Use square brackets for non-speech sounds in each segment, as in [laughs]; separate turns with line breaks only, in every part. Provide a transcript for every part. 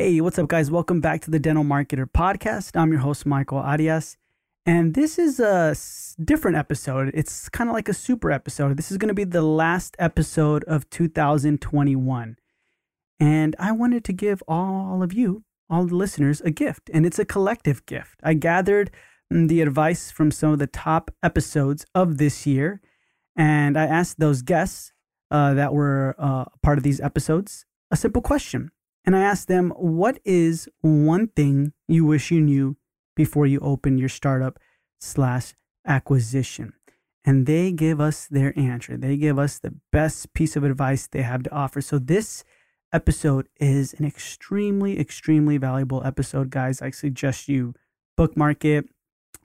Hey, what's up, guys? Welcome back to the Dental Marketer Podcast. I'm your host, Michael Arias. And this is a different episode. It's kind of like a super episode. This is going to be the last episode of 2021. And I wanted to give all of you, all the listeners, a gift. And it's a collective gift. I gathered mm, the advice from some of the top episodes of this year. And I asked those guests uh, that were uh, part of these episodes a simple question and I asked them, what is one thing you wish you knew before you open your startup slash acquisition? And they give us their answer. They give us the best piece of advice they have to offer. So this episode is an extremely, extremely valuable episode, guys. I suggest you bookmark it,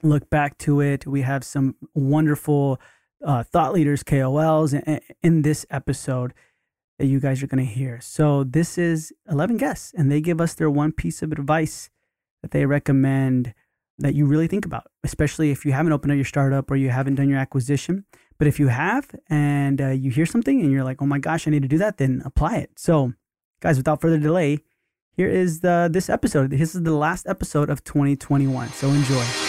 look back to it. We have some wonderful uh, thought leaders, KOLs, in this episode that you guys are going to hear. So this is 11 guests, and they give us their one piece of advice that they recommend that you really think about, especially if you haven't opened up your startup or you haven't done your acquisition. But if you have and uh, you hear something and you're like, oh my gosh, I need to do that, then apply it. So, guys, without further delay, here is the this episode. This is the last episode of 2021. So enjoy.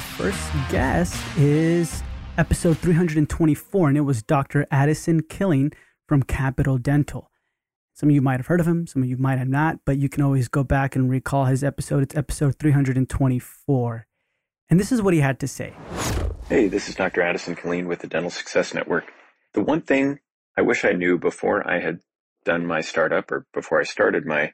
First guest is episode 324, and it was Dr. Addison Killeen from Capital Dental. Some of you might have heard of him, some of you might have not, but you can always go back and recall his episode. It's episode 324. And this is what he had to say.
Hey, this is Dr. Addison Killeen with the Dental Success Network. The one thing I wish I knew before I had done my startup or before I started my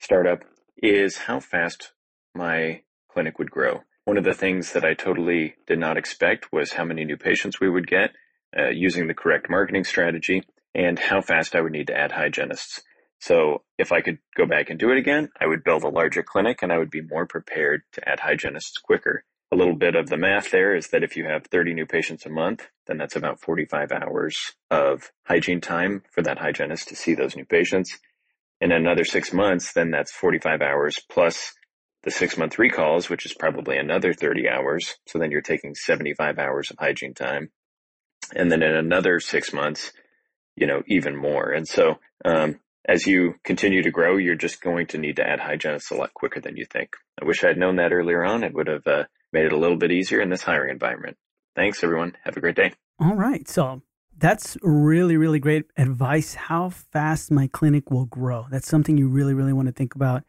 startup is how fast my clinic would grow. One of the things that I totally did not expect was how many new patients we would get uh, using the correct marketing strategy and how fast I would need to add hygienists. So if I could go back and do it again, I would build a larger clinic and I would be more prepared to add hygienists quicker. A little bit of the math there is that if you have 30 new patients a month, then that's about 45 hours of hygiene time for that hygienist to see those new patients. In another six months, then that's 45 hours plus the six month recalls, which is probably another 30 hours. So then you're taking 75 hours of hygiene time. And then in another six months, you know, even more. And so, um, as you continue to grow, you're just going to need to add hygienists a lot quicker than you think. I wish I'd known that earlier on. It would have uh, made it a little bit easier in this hiring environment. Thanks, everyone. Have a great day.
All right. So that's really, really great advice. How fast my clinic will grow. That's something you really, really want to think about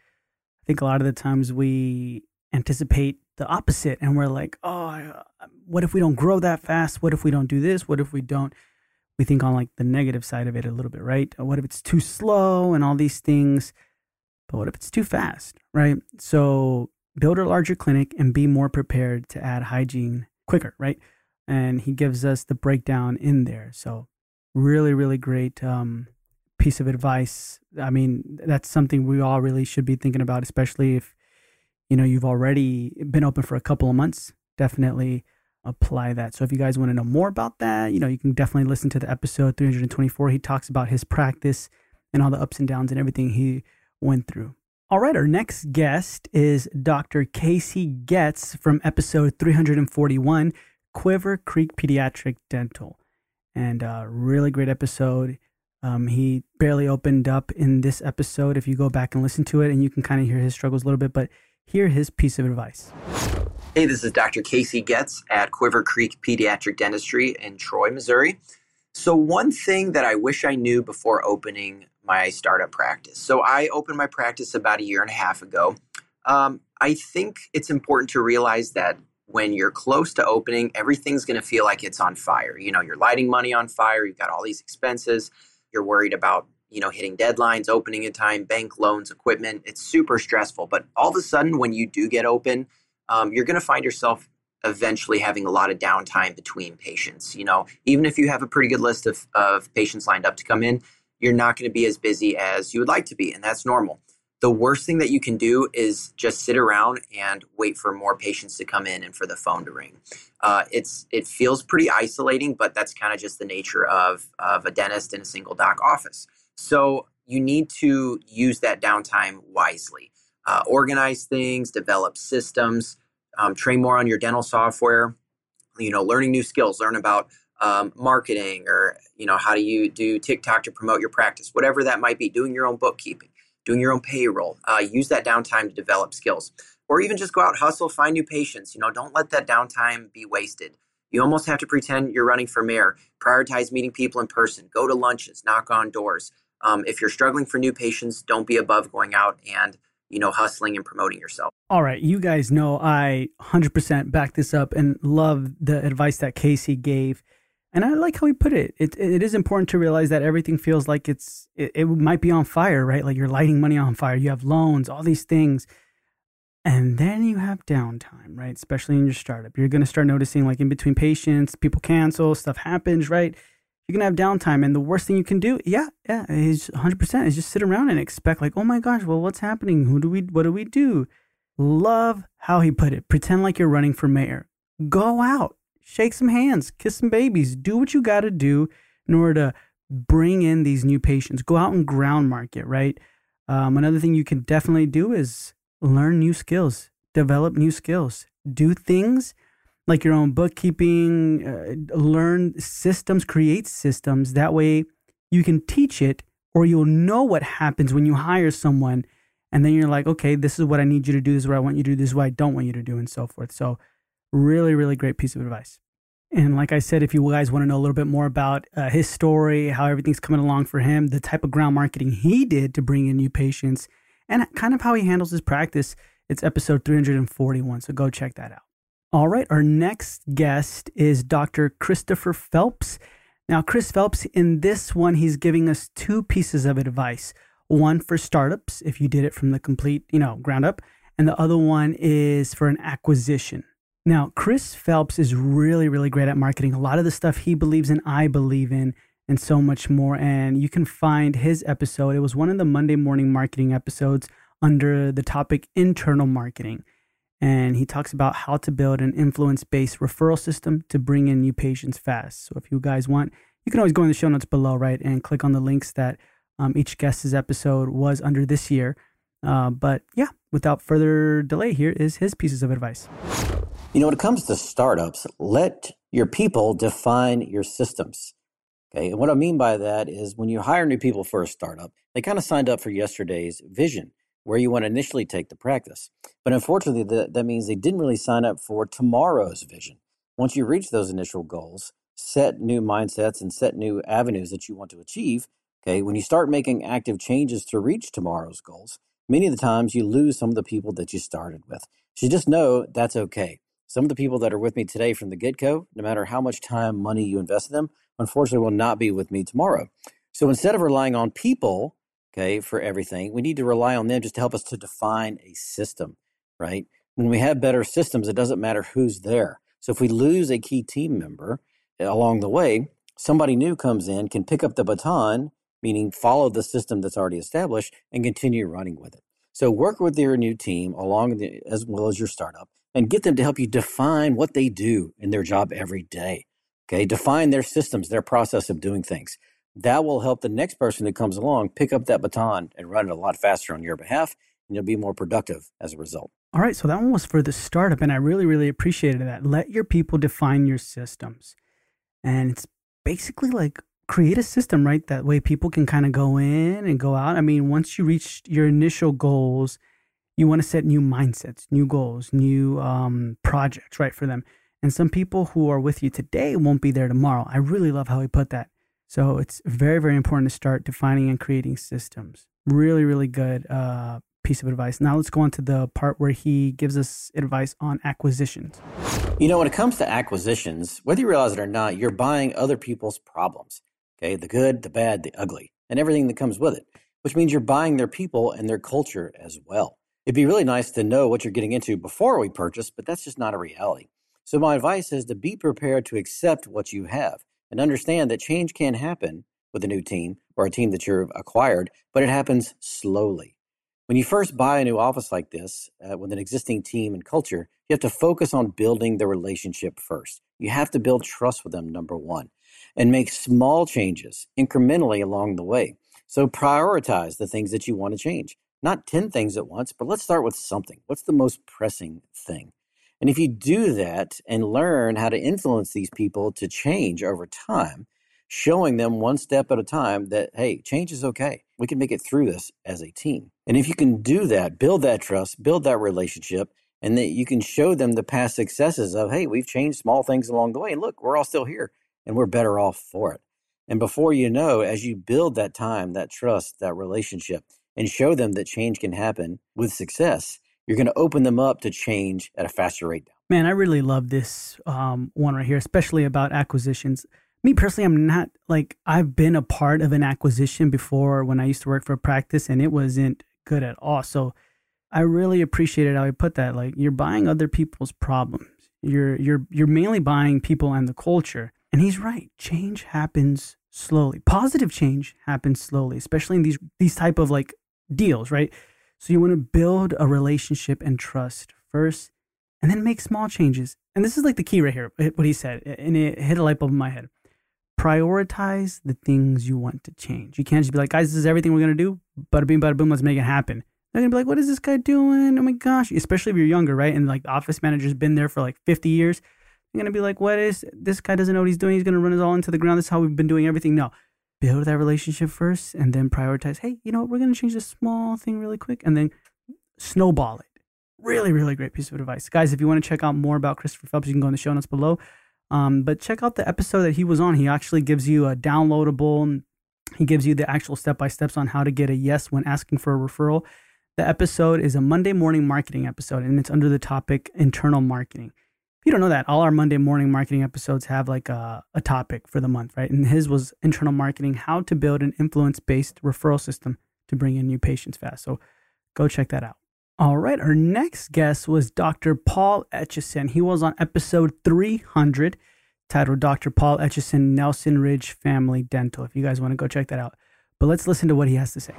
I think a lot of the times we anticipate the opposite and we're like, oh, what if we don't grow that fast? What if we don't do this? What if we don't? We think on like the negative side of it a little bit, right? What if it's too slow and all these things? But what if it's too fast, right? So build a larger clinic and be more prepared to add hygiene quicker, right? And he gives us the breakdown in there. So really, really great um, piece of advice. I mean, that's something we all really should be thinking about, especially if you know you've already been open for a couple of months. Definitely apply that. So if you guys want to know more about that, you know, you can definitely listen to the episode 324. He talks about his practice and all the ups and downs and everything he went through. All right, our next guest is Dr. Casey Goetz from episode 341, Quiver Creek Pediatric Dental. And a uh, really great episode. Um, he barely opened up in this episode. If you go back and listen to it, and you can kind of hear his struggles a little bit, but hear his piece of advice.
Hey, this is Dr. Casey Goetz at Quiver Creek Pediatric Dentistry in Troy, Missouri. So, one thing that I wish I knew before opening my startup practice. So, I opened my practice about a year and a half ago. Um, I think it's important to realize that when you're close to opening, everything's going to feel like it's on fire. You know, you're lighting money on fire, you've got all these expenses you're worried about you know hitting deadlines opening in time bank loans equipment it's super stressful. But all of a sudden when you do get open um, you're going to find yourself eventually having a lot of downtime between patients you know? Even if you have a pretty good list of, of patients lined up to come in you're not going to be as busy as you would like to be and that's normal the worst thing that you can do is just sit around and wait for more patients to come in and for the phone to ring. Uh, it's it feels pretty isolating, but that's kind of just the nature of of a dentist in a single doc office. So you need to use that downtime wisely. uh, organize things, develop systems, um, train more on your dental software. You know, learning new skills, learn about um, marketing or you know how do you do TikTok to promote your practice, whatever that might be. Doing your own bookkeeping, doing your own payroll. Uh, use that downtime to develop skills, or even just go out hustle, find new patients. You know, don't let that downtime be wasted. You almost have to pretend you're running for mayor. Prioritize meeting people in person. Go to lunches. Knock on doors. Um, if you're struggling for new patients, don't be above going out and you know hustling and promoting yourself.
All right, you guys know I 100% back this up and love the advice that Casey gave. And I like how he put it. It it is important to realize that everything feels like it's it, it might be on fire, right? Like you're lighting money on fire. You have loans, all these things. And then you have downtime, right? Especially in your startup. You're to start noticing like in between patients, people cancel, stuff happens, right? You're to have downtime. And the worst thing you can do, yeah, yeah, is 100% is just sit around and expect like, oh my gosh, well, what's happening? Who do we, what do we do? Love how he put it. Pretend like you're running for mayor. Go out, shake some hands, kiss some babies, do what you got to do in order to bring in these new patients. Go out and ground market, right? Um, another thing you can definitely do is learn new skills, develop new skills, do things like your own bookkeeping, uh, learn systems, create systems. That way you can teach it or you'll know what happens when you hire someone. And then you're like, okay, this is what I need you to do. This is what I want you to do. This is what I don't want you to do, and so forth. So, really, really great piece of advice. And like I said, if you guys want to know a little bit more about uh, his story, how everything's coming along for him, the type of ground marketing he did to bring in new patients, and kind of how he handles his practice. It's episode 341, so go check that out. All right, our next guest is Dr. Christopher Phelps. Now, Chris Phelps, in this one, he's giving us two pieces of advice. One for startups, if you did it from the complete, you know, ground up, and the other one is for an acquisition. Now, Chris Phelps is really, really great at marketing. A lot of the stuff he believes in, I believe in and so much more. And you can find his episode. It was one of the Monday morning marketing episodes under the topic internal marketing. And he talks about how to build an influence based referral system to bring in new patients fast. So if you guys want, you can always go in the show notes below, right, and click on the links that um, each guest's episode was under this year. Uh, but yeah, without further delay, here is his pieces of advice.
You know, when it comes to startups, let your people define your systems. Okay. And what I mean by that is when you hire new people for a startup, they kind of signed up for yesterday's vision, where you want to initially take the practice. But unfortunately, that, that means they didn't really sign up for tomorrow's vision. Once you reach those initial goals, set new mindsets and set new avenues that you want to achieve. Okay. When you start making active changes to reach tomorrow's goals, many of the times you lose some of the people that you started with. So just know that's okay. Some of the people that are with me today from the get go, no matter how much time, money you invest in them, unfortunately will not be with me tomorrow. So instead of relying on people, okay, for everything, we need to rely on them just to help us to define a system, right? When we have better systems, it doesn't matter who's there. So if we lose a key team member eh, along the way, somebody new comes in, can pick up the baton, meaning follow the system that's already established and continue running with it. So work with your new team along the, as well as your startup and get them to help you define what they do in their job every day. Okay, define their systems, their process of doing things. That will help the next person that comes along pick up that baton and run it a lot faster on your behalf, and you'll be more productive as a result.
All right, so that one was for the startup, and I really, really appreciated that. Let your people define your systems. And it's basically like create a system, right? That way people can kind of go in and go out. I mean, once you reach your initial goals, you want to set new mindsets, new goals, new um, projects, right, for them. And some people who are with you today won't be there tomorrow. I really love how he put that. So it's very, very important to start defining and creating systems. Really, really good uh, piece of advice. Now let's go on to the part where he gives us advice on acquisitions.
You know, when it comes to acquisitions, whether you realize it or not, you're buying other people's problems. Okay, the good, the bad, the ugly, and everything that comes with it, which means you're buying their people and their culture as well. It'd be really nice to know what you're getting into before we purchase, but that's just not a reality. So, my advice is to be prepared to accept what you have and understand that change can happen with a new team or a team that you've acquired, but it happens slowly. When you first buy a new office like this uh, with an existing team and culture, you have to focus on building the relationship first. You have to build trust with them, number one, and make small changes incrementally along the way. So prioritize the things that you want to change. not 10 things at once, but let's start with something. What's the most pressing thing? And if you do that and learn how to influence these people to change over time, showing them one step at a time that, hey, change is okay. We can make it through this as a team. And if you can do that, build that trust, build that relationship, and that you can show them the past successes of, hey, we've changed small things along the way. And look, we're all still here and we're better off for it. And before you know, as you build that time, that trust, that relationship, and show them that change can happen with success, you're going to open them up to change at a faster rate.
Man, I really love this um, one right here, especially about acquisitions. Me personally, I'm not like I've been a part of an acquisition before when I used to work for a practice, and it wasn't good at all. So I really appreciated how he put that. Like you're buying other people's problems. You're you're you're mainly buying people and the culture. And he's right. Change happens slowly. Positive change happens slowly, especially in these these type of like deals, right? So you want to build a relationship and trust first and then make small changes. And this is like the key right here, eh, what he said, eh, and it hit a light bulb in my head. Prioritize the things you want to change. You can't just be like, guys, this is everything we're to do. Bada bing, bada boom, let's make it happen. They're to be like, what is this guy doing? Oh my gosh. Especially if you're younger, right? And like the office manager's been there for like 50 years. Going to be like, what is this guy doesn't know what he's doing. He's to run us all into the ground. This is how we've been doing everything. No, build that relationship first and then prioritize hey you know what? we're to change this small thing really quick and then snowball it really really great piece of advice guys if you want to check out more about christopher phelps you can go in the show notes below um, but check out the episode that he was on he actually gives you a downloadable he gives you the actual step by steps on how to get a yes when asking for a referral the episode is a monday morning marketing episode and it's under the topic internal marketing you don't know that, all our Monday morning marketing episodes have like a, a topic for the month, right? And his was internal marketing, how to build an influence based referral system to bring in new patients fast. So go check that out. All right, our next guest was Dr. Paul Etchison. He was on episode 300 titled Dr. Paul Etchison Nelson Ridge Family Dental. If you guys want to go check that out. But let's listen to what he has to say.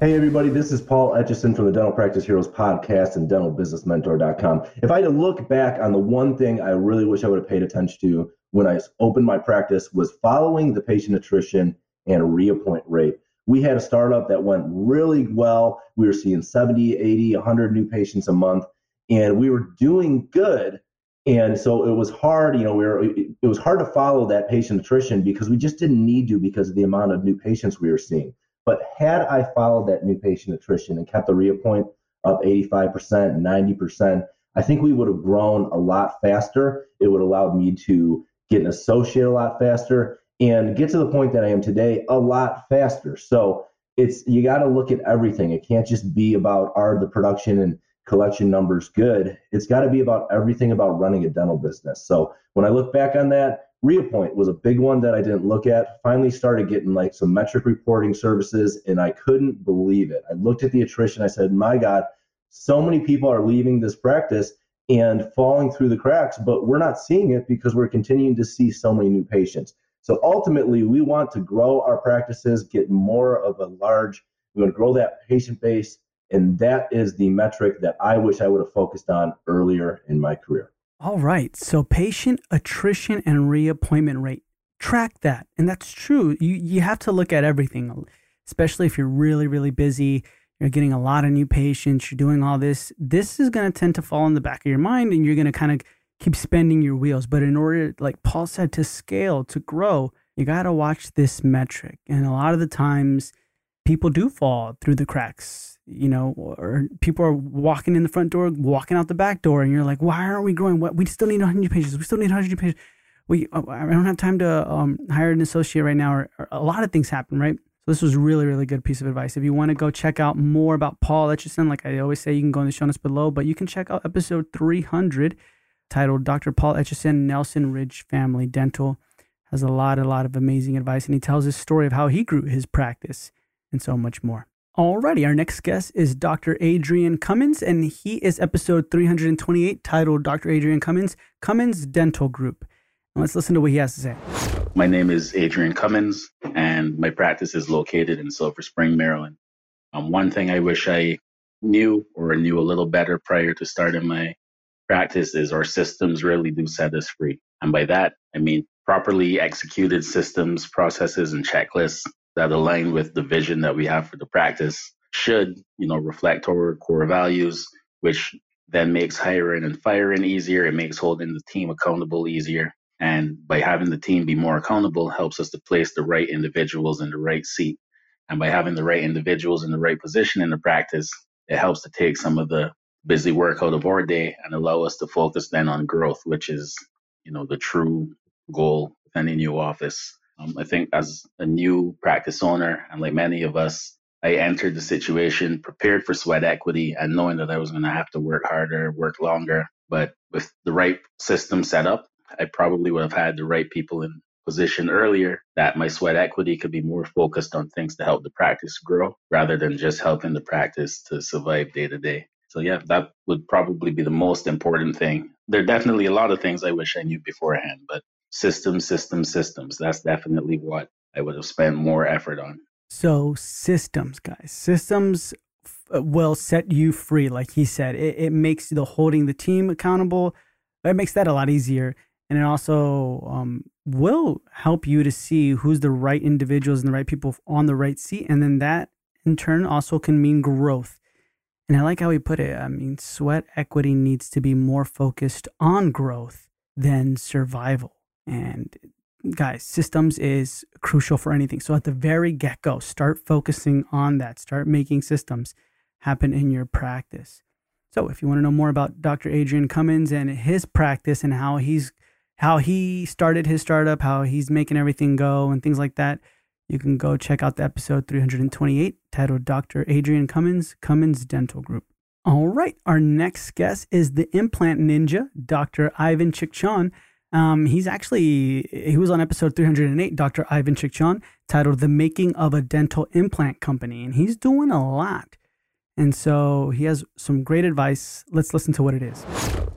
Hey, everybody, this is Paul Etchison from the Dental Practice Heroes podcast and dentalbusinessmentor.com. If I had to look back on the one thing I really wish I would have paid attention to when I opened my practice was following the patient attrition and reappoint rate. We had a startup that went really well. We were seeing 70, 80, 100 new patients a month, and we were doing good and so it was hard, you know, we were, it was hard to follow that patient attrition because we just didn't need to because of the amount of new patients we were seeing. But had I followed that new patient attrition and kept the reappoint up 85%, 90%, I think we would have grown a lot faster. It would have allowed me to get an associate a lot faster and get to the point that I am today a lot faster. So it's you got to look at everything. It can't just be about are the production and collection numbers good, it's got to be about everything about running a dental business. So when I look back on that, Reappoint was a big one that I didn't look at. Finally started getting like some metric reporting services and I couldn't believe it. I looked at the attrition. I said, my God, so many people are leaving this practice and falling through the cracks, but we're not seeing it because we're continuing to see so many new patients. So ultimately, we want to grow our practices, get more of a large, we want to grow that patient base and that is the metric that I wish I would have focused on earlier in my career.
All right. So patient attrition and reappointment rate. Track that. And that's true. You you have to look at everything, especially if you're really, really busy. You're getting a lot of new patients, you're doing all this. This is going to tend to fall in the back of your mind and you're going to kind of keep spending your wheels. But in order, like Paul said, to scale, to grow, you got to watch this metric. And a lot of the times, people do fall through the cracks you know, or people are walking in the front door, walking out the back door, and you're like, why aren't we growing? What we still need 100 pages. We still need 100 pages. We uh, I don't have time to um, hire an associate right now. Or, or, a lot of things happen, right? So this was really really good piece of advice. If you want to go check out more about Paul Etchison, like I always say, you can go in the show notes below. But you can check out episode 300, titled "Dr. Paul Etchison Nelson Ridge Family Dental." Has a lot a lot of amazing advice, and he tells his story of how he grew his practice and so much more. Alrighty, our next guest is Dr. Adrian Cummins, and he is episode 328 titled Dr. Adrian Cummins, Cummins Dental Group. And let's listen to what he has to say.
My name is Adrian Cummins, and my practice is located in Silver Spring, Maryland. Um, one thing I wish I knew or knew a little better prior to starting my practice is our systems really do set us free. And by that, I mean properly executed systems, processes, and checklists that align with the vision that we have for the practice should, you know, reflect our core values, which then makes hiring and firing easier. It makes holding the team accountable easier. And by having the team be more accountable helps us to place the right individuals in the right seat. And by having the right individuals in the right position in the practice, it helps to take some of the busy work out of our day and allow us to focus then on growth, which is, you know, the true goal with any new office. Um, I think as a new practice owner, and like many of us, I entered the situation prepared for sweat equity and knowing that I was going to have to work harder, work longer. But with the right system set up, I probably would have had the right people in position earlier that my sweat equity could be more focused on things to help the practice grow rather than just helping the practice to survive day to day. So yeah, that would probably be the most important thing. There are definitely a lot of things I wish I knew beforehand, but systems, systems, systems. That's definitely what I would have spent more effort on.
So systems, guys, systems uh, will set you free. Like he said, it, it makes the holding the team accountable. It makes that a lot easier and it also um, will help you to see who's the right individuals and the right people on the right seat and then that in turn also can mean growth and i like how he put it i mean sweat equity needs to be more focused on growth than survival and guys systems is crucial for anything so at the very get-go start focusing on that start making systems happen in your practice so if you want to know more about dr adrian cummins and his practice and how he's how he started his startup, how he's making everything go, and things like that, you can go check out the episode 328 titled Dr. Adrian Cummins, Cummins Dental Group. All right, our next guest is the implant ninja, Dr. Ivan Chicchon. Um, he's actually, he was on episode 308, Dr. Ivan Chicchon, titled The Making of a Dental Implant Company, and he's doing a lot. And so he has some great advice. Let's listen to what it is.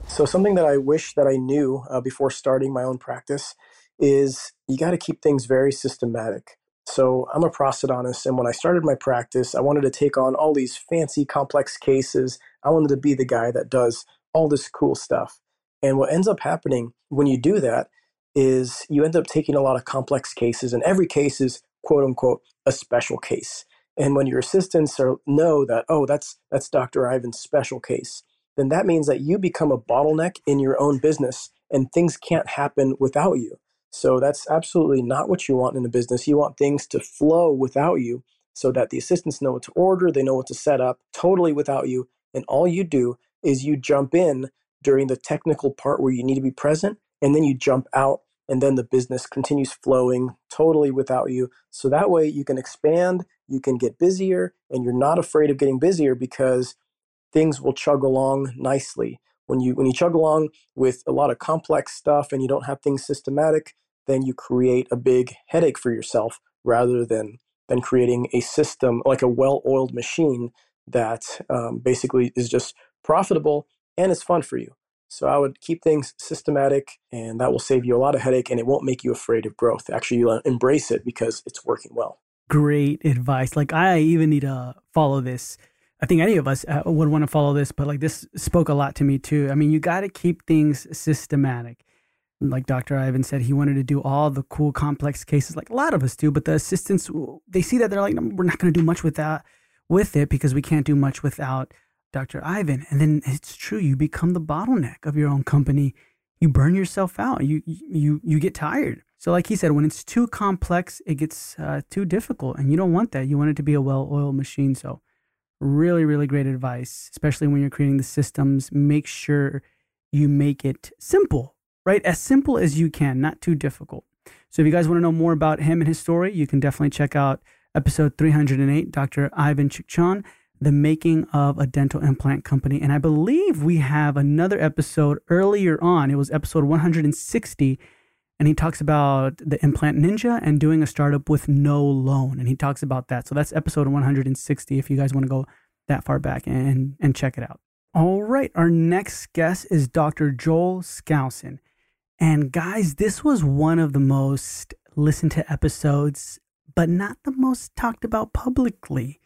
So, something that I wish that I knew uh, before starting my own practice is you got to keep things very systematic. So, I'm a prosthodontist, and when I started my practice, I wanted to take on all these fancy, complex cases. I wanted to be the guy that does all this cool stuff. And what ends up happening when you do that is you end up taking a lot of complex cases, and every case is quote unquote a special case. And when your assistants are, know that, oh, that's that's Dr. Ivan's special case, then that means that you become a bottleneck in your own business and things can't happen without you. So that's absolutely not what you want in a business. You want things to flow without you so that the assistants know what to order, they know what to set up totally without you. And all you do is you jump in during the technical part where you need to be present, and then you jump out, and then the business continues flowing totally without you. So that way you can expand you can get busier and you're not afraid of getting busier because things will chug along nicely. When you when you chug along with a lot of complex stuff and you don't have things systematic, then you create a big headache for yourself rather than than creating a system like a well-oiled machine that um, basically is just profitable and it's fun for you. So I would keep things systematic, and that will save you a lot of headache, and it won't make you afraid of growth. Actually, you'll embrace it because it's working well
great advice. Like I even need to follow this. I think any of us uh, would want to follow this, but like this spoke a lot to me too. I mean, you got to keep things systematic. Like Dr. Ivan said, he wanted to do all the cool, complex cases, like a lot of us do. But the assistants, they see that they're like, we're not going to do much with that, with it because we can't do much without Dr. Ivan. And then it's true, you become the bottleneck of your own company. You burn yourself out. You you you get tired. So, like he said, when it's too complex, it gets uh, too difficult, and you don't want that. You want it to be a well oiled machine. So, really, really great advice, especially when you're creating the systems. Make sure you make it simple, right? As simple as you can, not too difficult. So, if you guys want to know more about him and his story, you can definitely check out episode 308, Dr. Ivan Chicchon, The Making of a Dental Implant Company. And I believe we have another episode earlier on. It was episode 160 and he talks about the implant ninja and doing a startup with no loan. And he talks about that. So that's episode 160 if you guys want to go that far back and and check it out. All right our next guest is dr joel skousen. And guys this was one of the most listened to episodes but not the most talked about publicly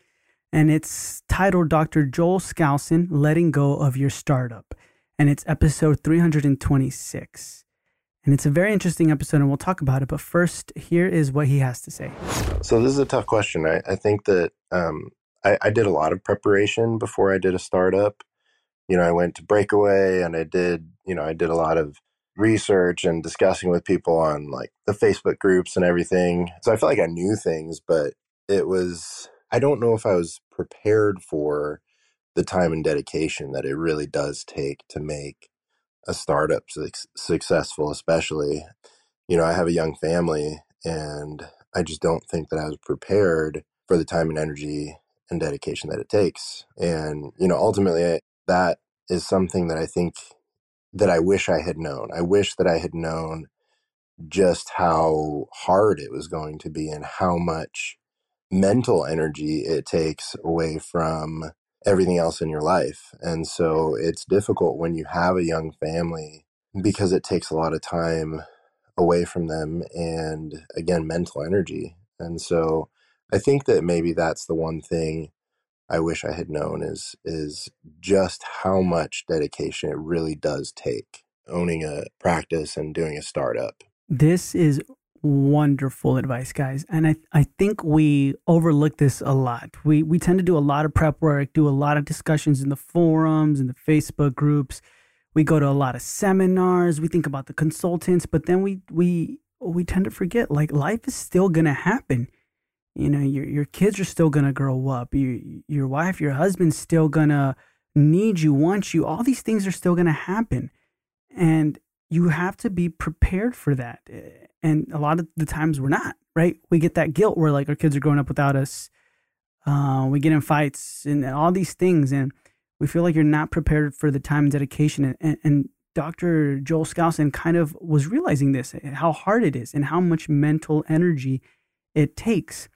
and it's titled dr joel skousen letting go of your startup and it's episode 326 and it's a very interesting episode, and we'll talk about it. But first, here is what he has to say.
So, this is a tough question. I, I think that um, I, I did a lot of preparation before I did a startup. You know, I went to Breakaway and I did, you know, I did a lot of research and discussing with people on like the Facebook groups and everything. So I felt like I knew things, but it was, I don't know if I was prepared for the time and dedication that it really does take to make a startup su- successful, especially. You know, I have a young family and I just don't think that I was prepared for the time and energy and dedication that it takes. And, you know, ultimately, that is something that I think that I wish I had known. I wish that I had known just how hard it was going to be and how much mental energy it takes away from everything else in your life. And so it's difficult when you have a young family because it takes a lot of time away from them and again mental energy. And so I think that maybe that's the one thing I wish I had known is is just how much dedication it really does take owning a practice and doing a startup.
This is wonderful advice, guys. And I, I think we overlook this a lot. We we tend to do a lot of prep work, do a lot of discussions in the forums, in the Facebook groups. We go to a lot of seminars, we think about the consultants, but then we we we tend to forget like life is still gonna happen. You know, your your kids are still gonna grow up. Your your wife, your husband's still gonna need you, want you. All these things are still gonna happen. And you have to be prepared for that. And a lot of the times we're not, right? We get that guilt where like our kids are growing up without us. Uh, we get in fights and all these things. And we feel like you're not prepared for the time and dedication. And, and Dr. Joel Skousen kind of was realizing this, how hard it is and how much mental energy it takes.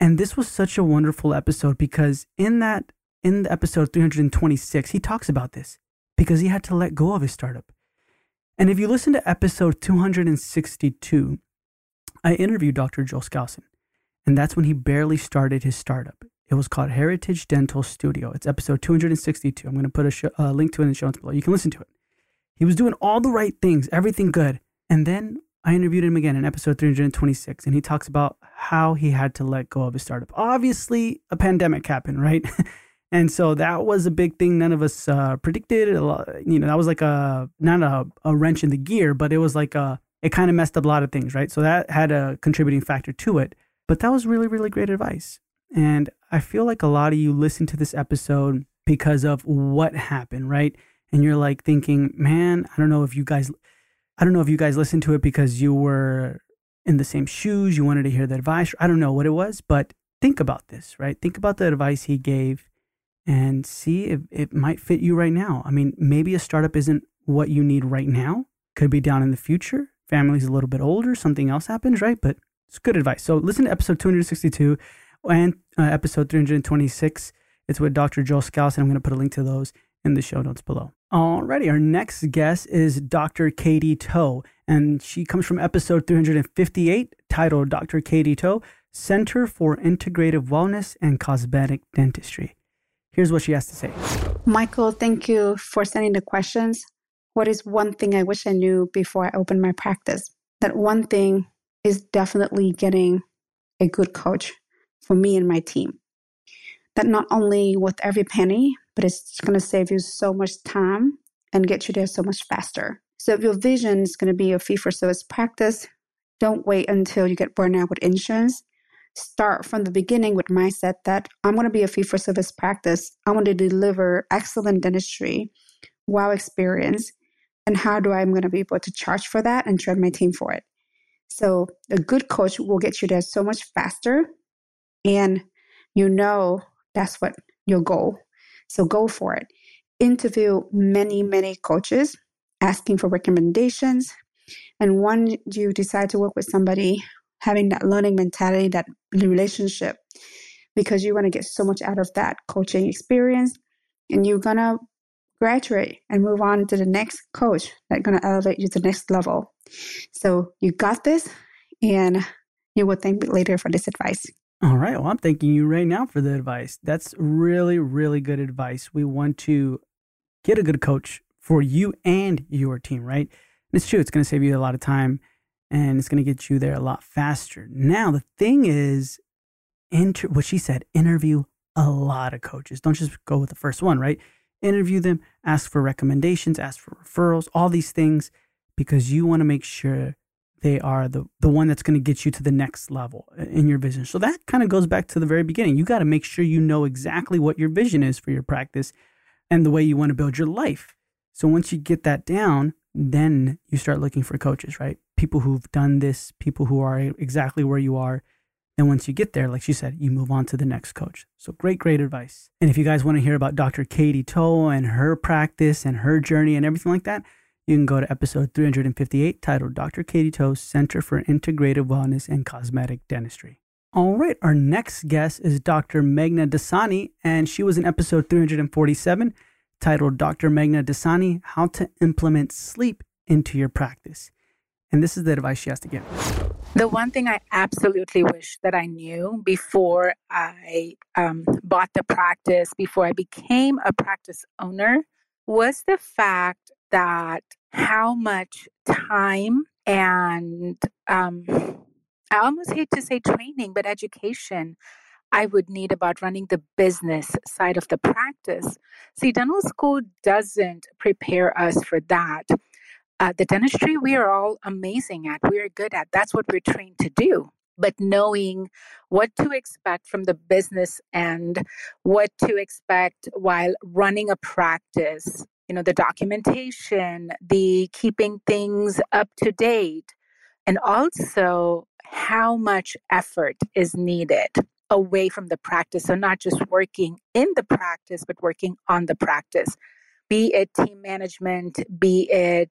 And this was such a wonderful episode because in that, in the episode 326, he talks about this because he had to let go of his startup. And if you listen to episode 262, I interviewed Dr. Joel Skousen, and that's when he barely started his startup. It was called Heritage Dental Studio. It's episode 262. I'm going to put a uh, link to it in the show notes below. You can listen to it. He was doing all the right things, everything good. And then I interviewed him again in episode 326, and he talks about how he had to let go of his startup. Obviously, a pandemic happened, right? [laughs] and so that was a big thing. None of us uh, predicted. You know, that was like a not a, a wrench in the gear, but it was like a it kind of messed up a lot of things, right? So that had a contributing factor to it. But that was really, really great advice. And I feel like a lot of you listen to this episode because of what happened, right? And you're like thinking, man, I don't know if you guys, I don't know if you guys listened to it because you were in the same shoes, you wanted to hear the advice. I don't know what it was, but think about this, right? Think about the advice he gave and see if it might fit you right now. I mean, maybe a startup isn't what you need right now, could be down in the future. Family's a little bit older, something else happens, right? But it's good advice. So listen to episode 262 and uh, episode 326. It's with Dr. Joel Skousen. I'm going to put a link to those in the show notes below. Alrighty, our next guest is Dr. Katie To, and she comes from episode 358 titled Dr. Katie To, Center for Integrative Wellness and Cosmetic Dentistry. Here's what she has to say.
Michael, thank you for sending the questions. What is one thing I wish I knew before I opened my practice? That one thing is definitely getting a good coach for me and my team. That not only with every penny, but it's going to save you so much time and get you there so much faster. So if your vision is going to be a fee for service practice, don't wait until you get burned out with insurance. Start from the beginning with mindset that I'm going to be a fee for service practice. I want to deliver excellent dentistry, wow experience, and how do I am going to be able to charge for that and train my team for it. So a good coach will get you there so much faster and you know that's what your goal. So go for it. Interview many, many coaches, asking for recommendations. And when you decide to work with somebody, having that learning mentality, that relationship, because you want to get so much out of that coaching experience and you're going to graduate and move on to the next coach that's going to elevate you to the next level. So you got this and you will thank me later for this advice.
All right. Well, I'm thanking you right now for the advice. That's really, really good advice. We want to get a good coach for you and your team, right? And it's true. It's going to save you a lot of time and it's going to get you there a lot faster. Now, the thing is, inter- what she said, interview a lot of coaches. Don't just go with the first one, right? Interview them, ask for recommendations, ask for referrals, all these things, because you want to make sure they are the, the one that's going to get you to the next level in your vision. So that kind of goes back to the very beginning. You got to make sure you know exactly what your vision is for your practice and the way you want to build your life. So once you get that down, then you start looking for coaches, right? People who've done this, people who are exactly where you are. And once you get there, like she said, you move on to the next coach. So great, great advice. And if you guys want to hear about Dr. Katie To and her practice and her journey and everything like that, you can go to episode 358 titled Dr. Katie To Center for Integrative Wellness and Cosmetic Dentistry. All right, our next guest is Dr. Meghna Dassani, and she was in episode 347 titled Dr. Meghna Dassani How to Implement Sleep into Your Practice. And this is the advice she has to give.
The one thing I absolutely wish that I knew before I um, bought the practice, before I became a practice owner, was the fact that how much time and um, I almost hate to say training, but education I would need about running the business side of the practice. See, dental school doesn't prepare us for that. Uh, the dentistry, we are all amazing at, we are good at. That's what we're trained to do. But knowing what to expect from the business end, what to expect while running a practice, you know, the documentation, the keeping things up to date, and also how much effort is needed away from the practice. So, not just working in the practice, but working on the practice, be it team management, be it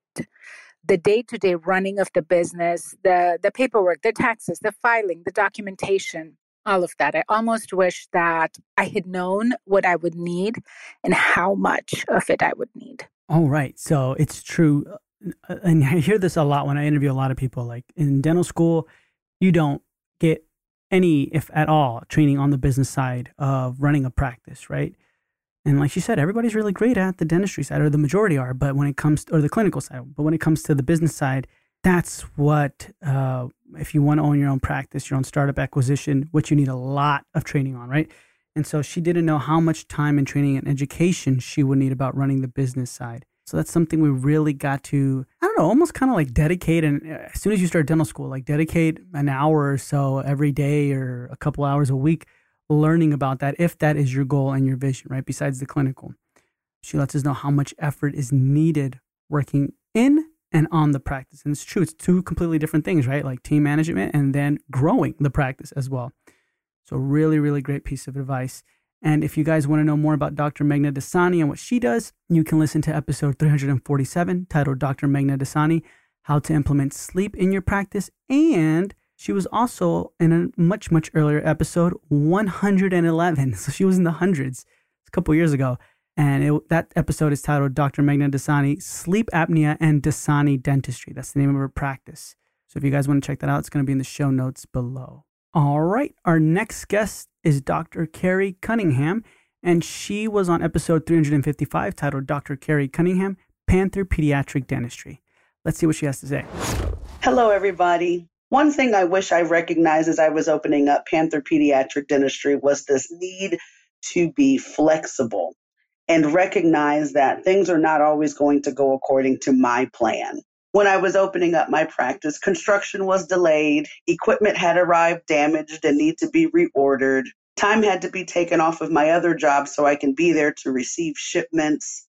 the day-to-day running of the business the the paperwork the taxes the filing the documentation all of that. I almost wish that i had known what i would need and how much of it i would need.
All right. So it's true. Uh, and i hear this a lot when i interview a lot of people. Like in dental school you don't get any, if at all, training on the business side of running a practice, right? And like she said, everybody's really great at the dentistry side, or the majority are. But when it comes, to, or the clinical side, but when it comes to the business side, that's what, uh, if you want to own your own practice, your own startup acquisition, what you need a lot of training on, right? And so she didn't know how much time and training and education she would need about running the business side. So that's something we really got to, I don't know, almost kind of like dedicate. And uh, as soon as you start dental school, like dedicate an hour or so every day or a couple hours a week learning about that, if that is your goal and your vision, right? Besides the clinical. She lets us know how much effort is needed working in and on the practice. And it's true, it's two completely different things, right? Like team management and then growing the practice as well. So, really, really great piece of advice. And if you guys want to know more about Dr. Meghna Dassani and what she does, you can listen to episode 347 titled Dr. Meghna Dassani How to Implement Sleep in Your Practice. And she was also in a much, much earlier episode, 111. [laughs] So she was in the hundreds a couple years ago. And it, that episode is titled Dr. Meghna Dassani Sleep Apnea and Dassani Dentistry. That's the name of her practice. So if you guys want to check that out, it's going to be in the show notes below. All right. Our next guest is Dr. Kari Cunningham, and she was on episode 355 titled Dr. Kari Cunningham Panther Pediatric Dentistry. Let's see what she has to say.
Hello, everybody. One thing I wish I recognized as I was opening up Panther Pediatric Dentistry was this need to be flexible and recognize that things are not always going to go according to my plan when I was opening up my practice, construction was delayed, equipment had arrived damaged and need to be reordered. Time had to be taken off of my other job so I can be there to receive shipments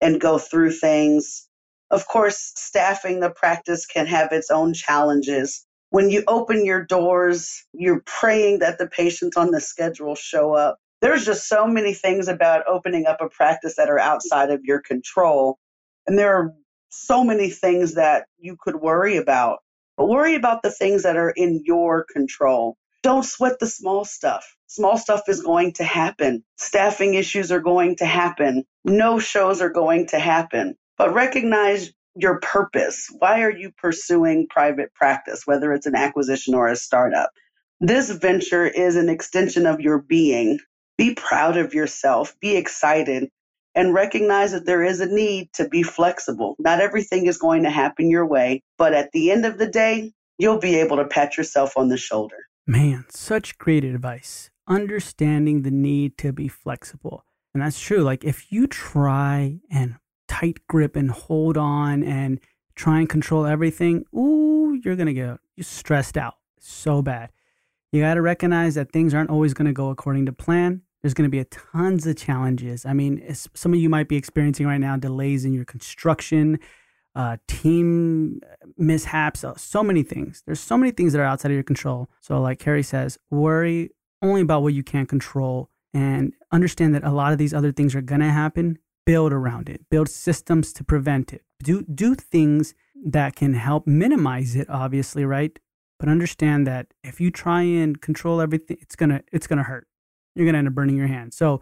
and go through things. Of course, staffing the practice can have its own challenges. When you open your doors, you're praying that the patients on the schedule show up. There's just so many things about opening up a practice that are outside of your control. And there are so many things that you could worry about, but worry about the things that are in your control. Don't sweat the small stuff. Small stuff is going to happen. Staffing issues are going to happen. No shows are going to happen. But recognize your purpose. Why are you pursuing private practice, whether it's an acquisition or a startup? This venture is an extension of your being. Be proud of yourself. Be excited and recognize that there is a need to be flexible. Not everything is going to happen your way, but at the end of the day, you'll be able to pat yourself on the shoulder.
Man, such great advice. understanding the need to be flexible. And that's true. Like if you try and tight grip and hold on and try and control everything, ooh, you're going to get stressed out so bad. You got to recognize that things aren't always going to go according to plan. There's going to be a tons of challenges. I mean, some of you might be experiencing right now delays in your construction, uh, team mishaps, uh, so many things. There's so many things that are outside of your control. So, like Kari says, worry only about what you can't control and understand that a lot of these other things are going to happen. Build around it, build systems to prevent it. Do, do things that can help minimize it, obviously, right? But understand that if you try and control everything, it's gonna it's gonna hurt. You're gonna end up burning your hand. So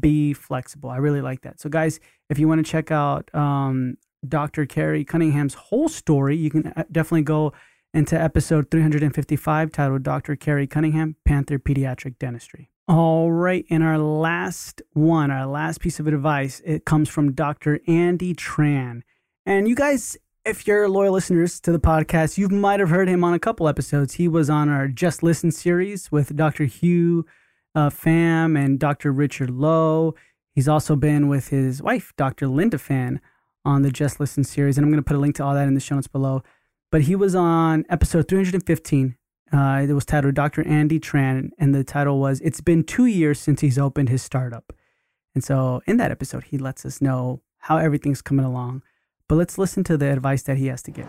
be flexible. I really like that. So guys, if you want to check out um, Dr. Kari Cunningham's whole story, you can uh, definitely go into episode 355 titled Dr. Kari Cunningham, Panther Pediatric Dentistry. All right, and our last one, our last piece of advice, it comes from Dr. Andy Tran. And you guys, if you're loyal listeners to the podcast, you might have heard him on a couple episodes. He was on our Just Listen series with Dr. Hugh uh, Pham and Dr. Richard Lowe. He's also been with his wife, Dr. Linda Fan, on the Just Listen series. And I'm going to put a link to all that in the show notes below. But he was on episode 315. Uh, it was titled Dr. Andy Tran, and the title was It's Been Two Years Since He's Opened His Startup. And so in that episode, he lets us know how everything's coming along. But let's listen to the advice that he has to give.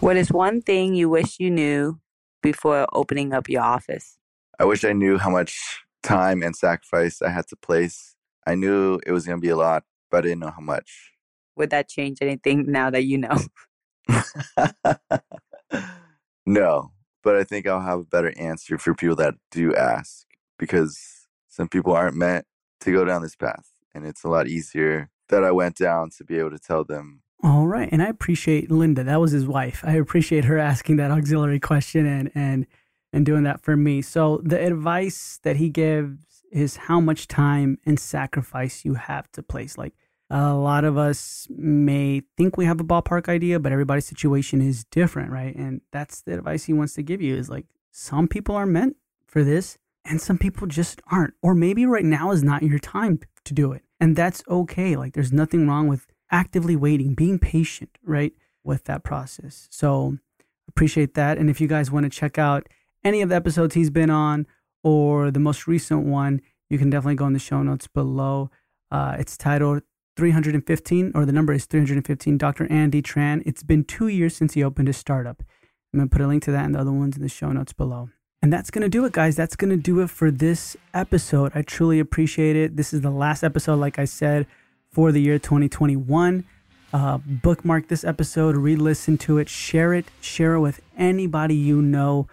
What is one thing you wish you knew before opening up your office?
I wish I knew how much time and sacrifice I had to place. I knew it was going to be a lot, but I didn't know how much.
Would that change anything now that you know? [laughs]
no, but I think I'll have a better answer for people that do ask because some people aren't meant to go down this path. And it's a lot easier that I went down to be able to tell them.
All right. And I appreciate Linda. That was his wife. I appreciate her asking that auxiliary question and, and, and doing that for me. So the advice that he gives is how much time and sacrifice you have to place. Like, a lot of us may think we have a ballpark idea, but everybody's situation is different, right? And that's the advice he wants to give you is like some people are meant for this and some people just aren't. Or maybe right now is not your time to do it. And that's okay. Like there's nothing wrong with actively waiting, being patient, right? With that process. So appreciate that. And if you guys want to check out any of the episodes he's been on or the most recent one, you can definitely go in the show notes below. Uh, it's titled 315, or the number is 315, Dr. Andy Tran. It's been two years since he opened his startup. I'm going to put a link to that and the other ones in the show notes below. And that's going to do it, guys. That's going to do it for this episode. I truly appreciate it. This is the last episode, like I said, for the year 2021. Uh, bookmark this episode, re listen to it, share it, share it with anybody you know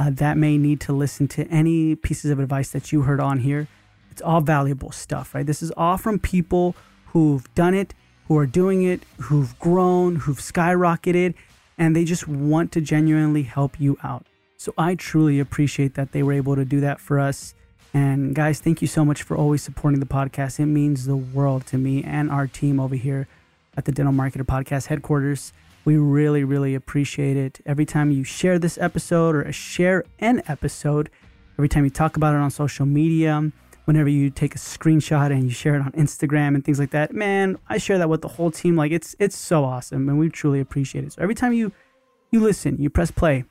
uh, that may need to listen to any pieces of advice that you heard on here. It's all valuable stuff, right? This is all from people who've done it, who are doing it, who've grown, who've skyrocketed, and they just want to genuinely help you out. So I truly appreciate that they were able to do that for us. And guys, thank you so much for always supporting the podcast. It means the world to me and our team over here at the Dental Marketer Podcast headquarters. We really, really appreciate it. Every time you share this episode or share an episode, every time you talk about it on social media, whenever you take a screenshot and you share it on Instagram and things like that. Man, I share that with the whole team. Like it's it's so awesome and we truly appreciate it. So every time you you listen, you press play,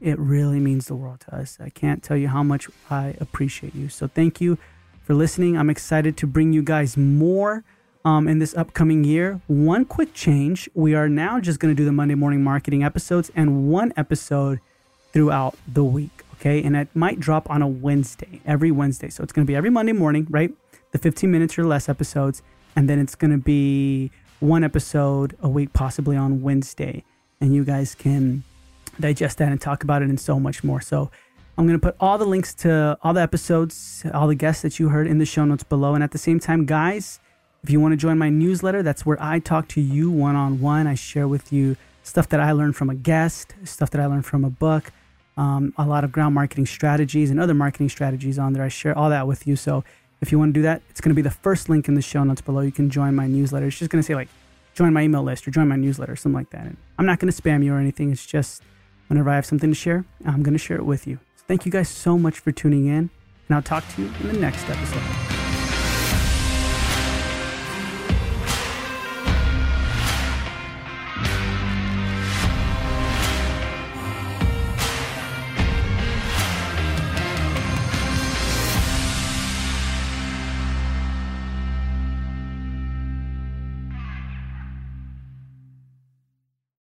it really means the world to us. I can't tell you how much I appreciate you. So thank you for listening. I'm excited to bring you guys more um, in this upcoming year. One quick change: we are now just going to do the Monday morning marketing episodes and one episode throughout the week. Okay. And it might drop on a Wednesday, every Wednesday. So it's going to be every Monday morning, right? The 15 minutes or less episodes. And then it's going to be one episode a week, possibly on Wednesday. And you guys can digest that and talk about it and so much more. So I'm going to put all the links to all the episodes, all the guests that you heard in the show notes below. And at the same time, guys, if you want to join my newsletter, that's where I talk to you one on one. I share with you stuff that I learned from a guest, stuff that I learned from a book, um, a lot of ground marketing strategies and other marketing strategies on there. I share all that with you. So if you want to do that, it's going to be the first link in the show notes below. You can join my newsletter. It's just going to say like join my email list or join my newsletter, something like that. And I'm not going to spam you or anything. It's just whenever I have something to share, I'm going to share it with you. So thank you guys so much for tuning in. And I'll talk to you in the next episode.